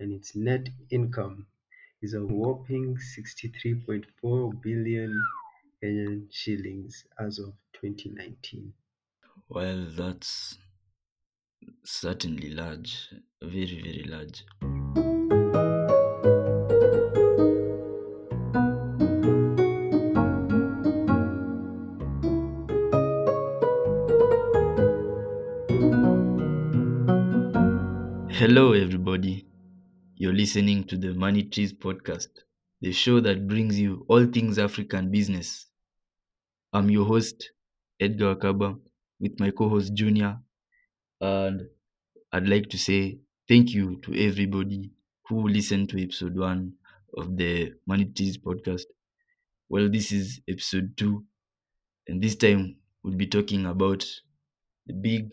and its net income is a whopping 63.4 billion Kenyan shillings as of 2019. Well, that's certainly large, very, very large. Hello, everybody. You're listening to the Money Trees podcast, the show that brings you all things African business. I'm your host, Edgar Akaba, with my co host, Junior. And I'd like to say thank you to everybody who listened to episode one of the Money Trees podcast. Well, this is episode two, and this time we'll be talking about the big,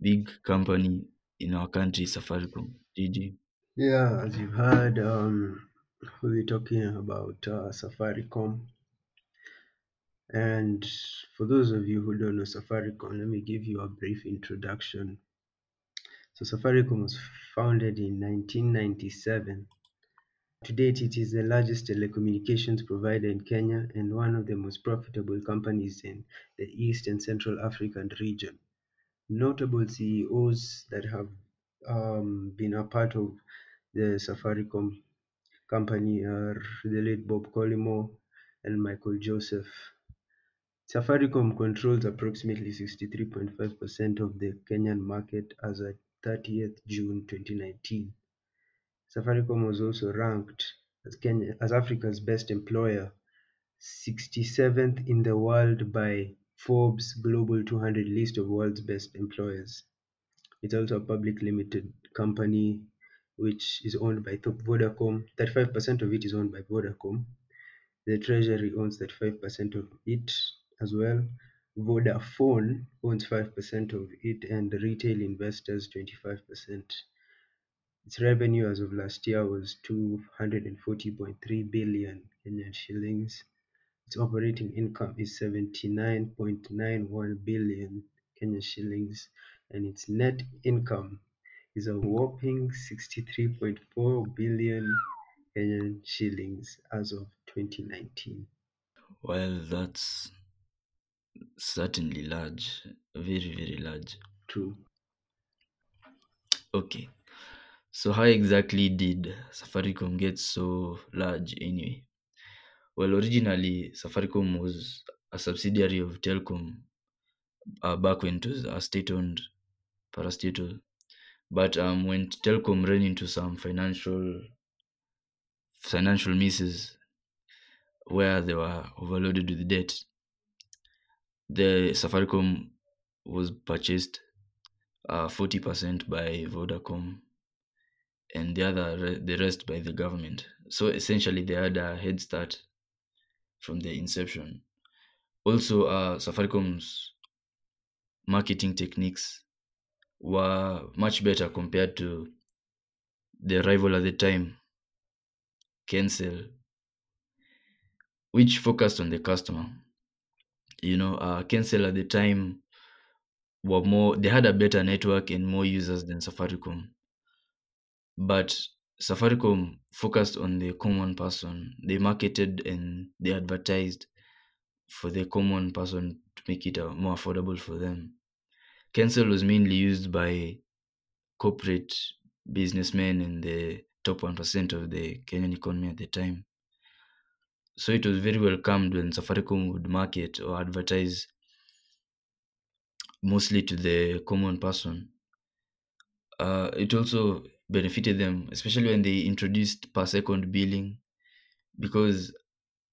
big company in our country, Safaricom. GG. Yeah, as you've heard, um, we'll be talking about uh, Safaricom. And for those of you who don't know Safaricom, let me give you a brief introduction. So, Safaricom was founded in 1997. To date, it is the largest telecommunications provider in Kenya and one of the most profitable companies in the East and Central African region. Notable CEOs that have um, been a part of the Safaricom company are the late Bob Collymore and Michael Joseph. Safaricom controls approximately 63.5% of the Kenyan market as at 30th June 2019. Safaricom was also ranked as, Kenya, as Africa's best employer, 67th in the world by Forbes Global 200 list of world's best employers. It's also a public limited company which is owned by Vodacom. 35% of it is owned by Vodacom. The Treasury owns 35% of it as well. Vodafone owns 5% of it, and retail investors 25%. Its revenue as of last year was 240.3 billion Kenyan shillings. Its operating income is 79.91 billion Kenyan shillings, and its net income is a whopping 63.4 billion Kenyan shillings as of 2019. Well, that's certainly large, very, very large. True. Okay. So, how exactly did Safaricom get so large anyway? Well, originally, Safaricom was a subsidiary of Telkom uh, back when it was a state owned parastatal. But um, when Telkom ran into some financial financial misses where they were overloaded with debt, the Safaricom was purchased uh, 40% by Vodacom and the other the rest by the government. So essentially they had a head start from the inception. Also, uh, Safaricom's marketing techniques were much better compared to the rival at the time, Kencell, which focused on the customer. You know, uh, Kencell at the time were more, they had a better network and more users than Safaricom. But Safaricom focused on the common person. They marketed and they advertised for the common person to make it uh, more affordable for them. Kencell was mainly used by corporate businessmen in the top 1% of the Kenyan economy at the time. So it was very welcomed when Safaricom would market or advertise mostly to the common person. Uh, it also benefited them, especially when they introduced per second billing, because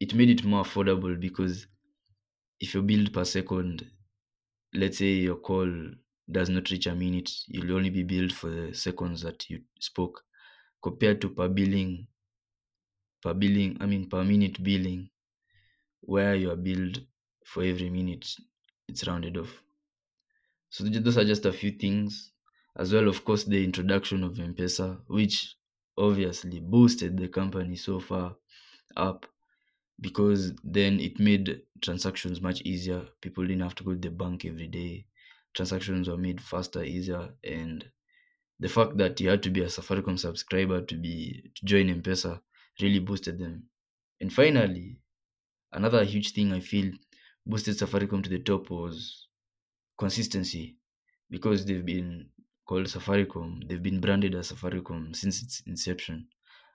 it made it more affordable. Because if you billed per second, let's say your call does not reach a minute, you'll only be billed for the seconds that you spoke, compared to per billing, per billing, I mean per minute billing, where you are billed for every minute, it's rounded off. So those are just a few things, as well, of course, the introduction of M-Pesa, which obviously boosted the company so far up because then it made transactions much easier. People didn't have to go to the bank every day. Transactions were made faster, easier, and the fact that you had to be a Safaricom subscriber to be to join M-Pesa really boosted them. And finally, another huge thing I feel boosted Safaricom to the top was consistency because they've been called Safaricom, they've been branded as Safaricom since its inception.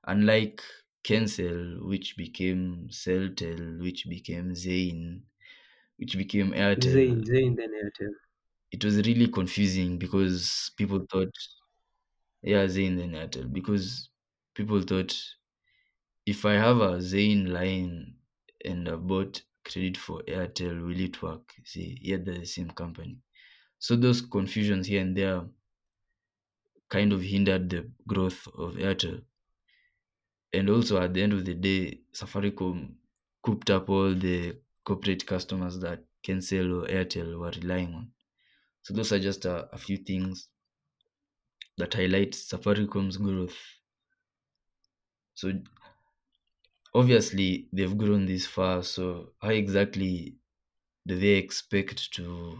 Unlike Kencell, which became Celtel, which became Zain, which became Airtel, Zain, Zain, then Airtel. it was really confusing because people thought, yeah, Zain then Airtel, because people thought if I have a Zain line and I bought credit for Airtel, will it work? See, yet they're the same company. So those confusions here and there kind of hindered the growth of Airtel. And also at the end of the day, Safaricom cooped up all the corporate customers that Kencell or Airtel were relying on. So those are just a, a few things that highlight Safaricom's growth. So obviously they've grown this far. So how exactly do they expect to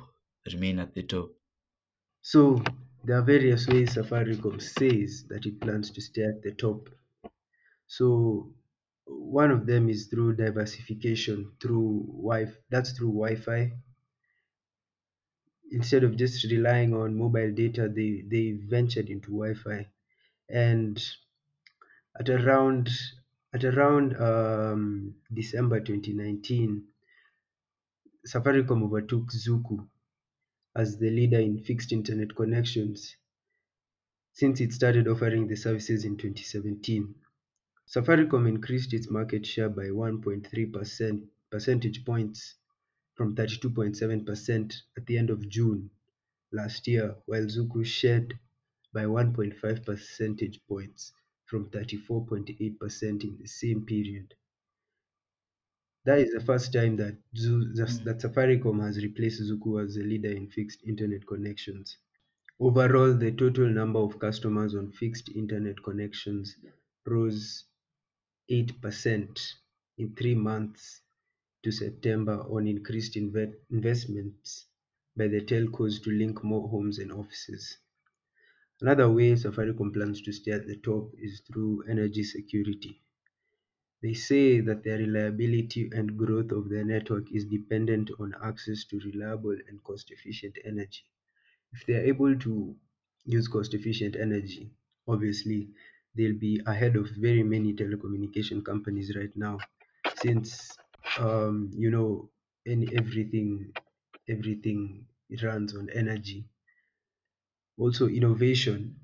remain at the top? So there are various ways Safaricom says that it plans to stay at the top. So one of them is through diversification through Wi that's through Wi-Fi. Instead of just relying on mobile data, they, they ventured into Wi-Fi. And at around at around um, December 2019, Safaricom overtook Zuku as the leader in fixed internet connections since it started offering the services in 2017. Safaricom increased its market share by 1.3 percent percentage points from 32.7% at the end of June last year, while Zuku shared by 1.5 percentage points from 34.8% in the same period. That is the first time that Zu- that mm. Safaricom has replaced Zuku as a leader in fixed internet connections. Overall, the total number of customers on fixed internet connections rose 8% in three months to September on increased inve- investments by the telcos to link more homes and offices. Another way Safaricom plans to stay at the top is through energy security. They say that the reliability and growth of their network is dependent on access to reliable and cost efficient energy. If they are able to use cost efficient energy, obviously they'll be ahead of very many telecommunication companies right now since um, you know any everything everything runs on energy also innovation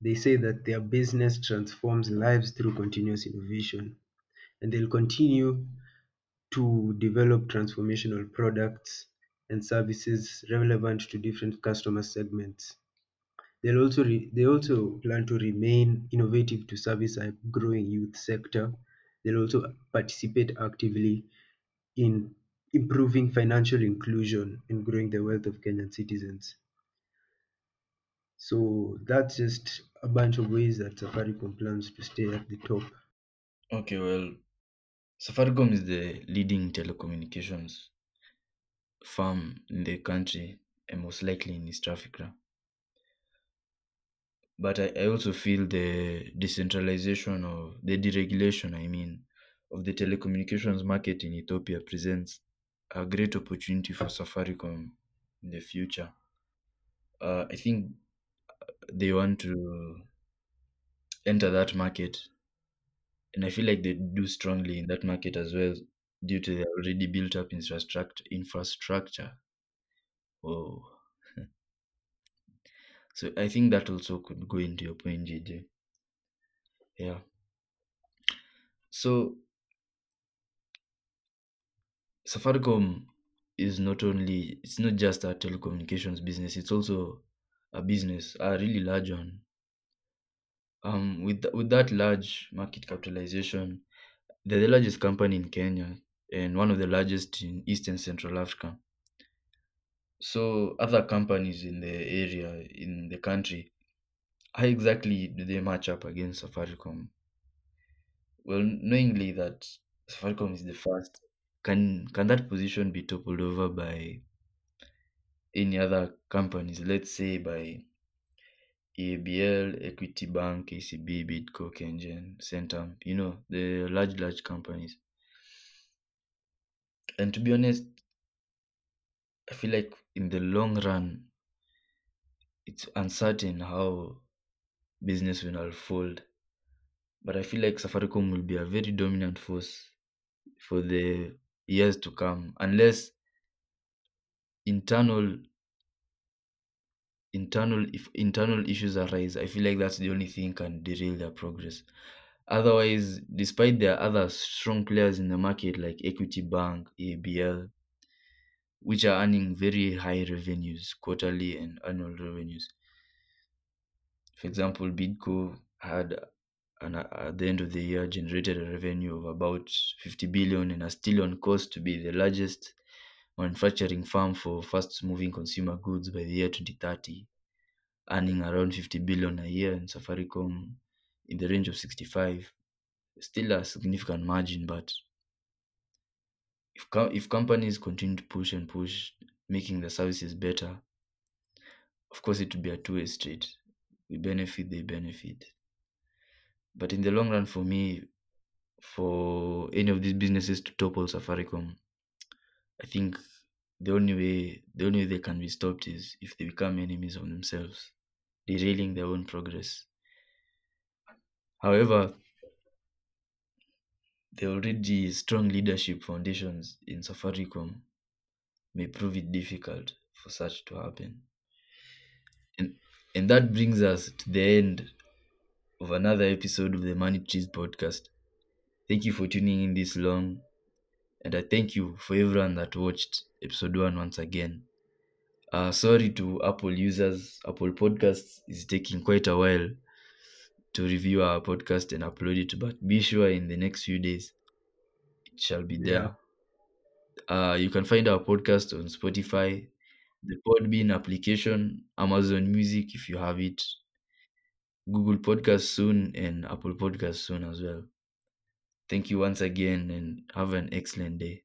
they say that their business transforms lives through continuous innovation and they'll continue to develop transformational products and services relevant to different customer segments. They'll also re- they also plan to remain innovative to service a growing youth sector. They'll also participate actively in improving financial inclusion and growing the wealth of Kenyan citizens. So that's just a bunch of ways that Safaricom plans to stay at the top. Okay, well, Safaricom is the leading telecommunications firm in the country and most likely in East Africa. But I, I also feel the decentralization or the deregulation, I mean, of the telecommunications market in Ethiopia presents a great opportunity for Safaricom in the future. Uh, I think they want to enter that market, and I feel like they do strongly in that market as well due to their already built up infrastructure. Infrastructure. Oh, so I think that also could go into your point, JJ. Yeah. So Safaricom is not only it's not just a telecommunications business, it's also a business, a really large one. Um, with th- with that large market capitalization, they're the largest company in Kenya and one of the largest in East and Central Africa. So other companies in the area in the country, how exactly do they match up against Safaricom? Well, knowingly that Safaricom is the first, can can that position be toppled over by any other companies? Let's say by EABL, Equity Bank, KCB, Bidco, Kengen, Centum, you know, the large, large companies. And to be honest, I feel like in the long run, it's uncertain how business will unfold. But I feel like Safaricom will be a very dominant force for the years to come, unless internal internal if internal issues arise. I feel like that's the only thing can derail their progress. Otherwise, despite there are other strong players in the market like Equity Bank, ABL, which are earning very high revenues, quarterly and annual revenues. For example, Bidco had an, at the end of the year generated a revenue of about 50 billion and are still on course to be the largest manufacturing firm for fast moving consumer goods by the year 2030, earning around 50 billion a year and Safaricom in the range of 65. Still a significant margin, but if, if companies continue to push and push, making the services better, of course it will be a two-way street. We benefit, they benefit. But in the long run, for me, for any of these businesses to topple Safaricom, I think the only way the only way they can be stopped is if they become enemies of themselves, derailing their own progress. However, the already strong leadership foundations in Safaricom may prove it difficult for such to happen. And, and that brings us to the end of another episode of the Money Trees podcast. Thank you for tuning in this long, and I thank you for everyone that watched episode one once again. Uh, sorry to Apple users, Apple Podcasts is taking quite a while to review our podcast and upload it, but be sure in the next few days it shall be there. Uh, you can find our podcast on Spotify, the Podbean application, Amazon Music if you have it, Google Podcast soon, and Apple Podcast soon as well. Thank you once again and have an excellent day.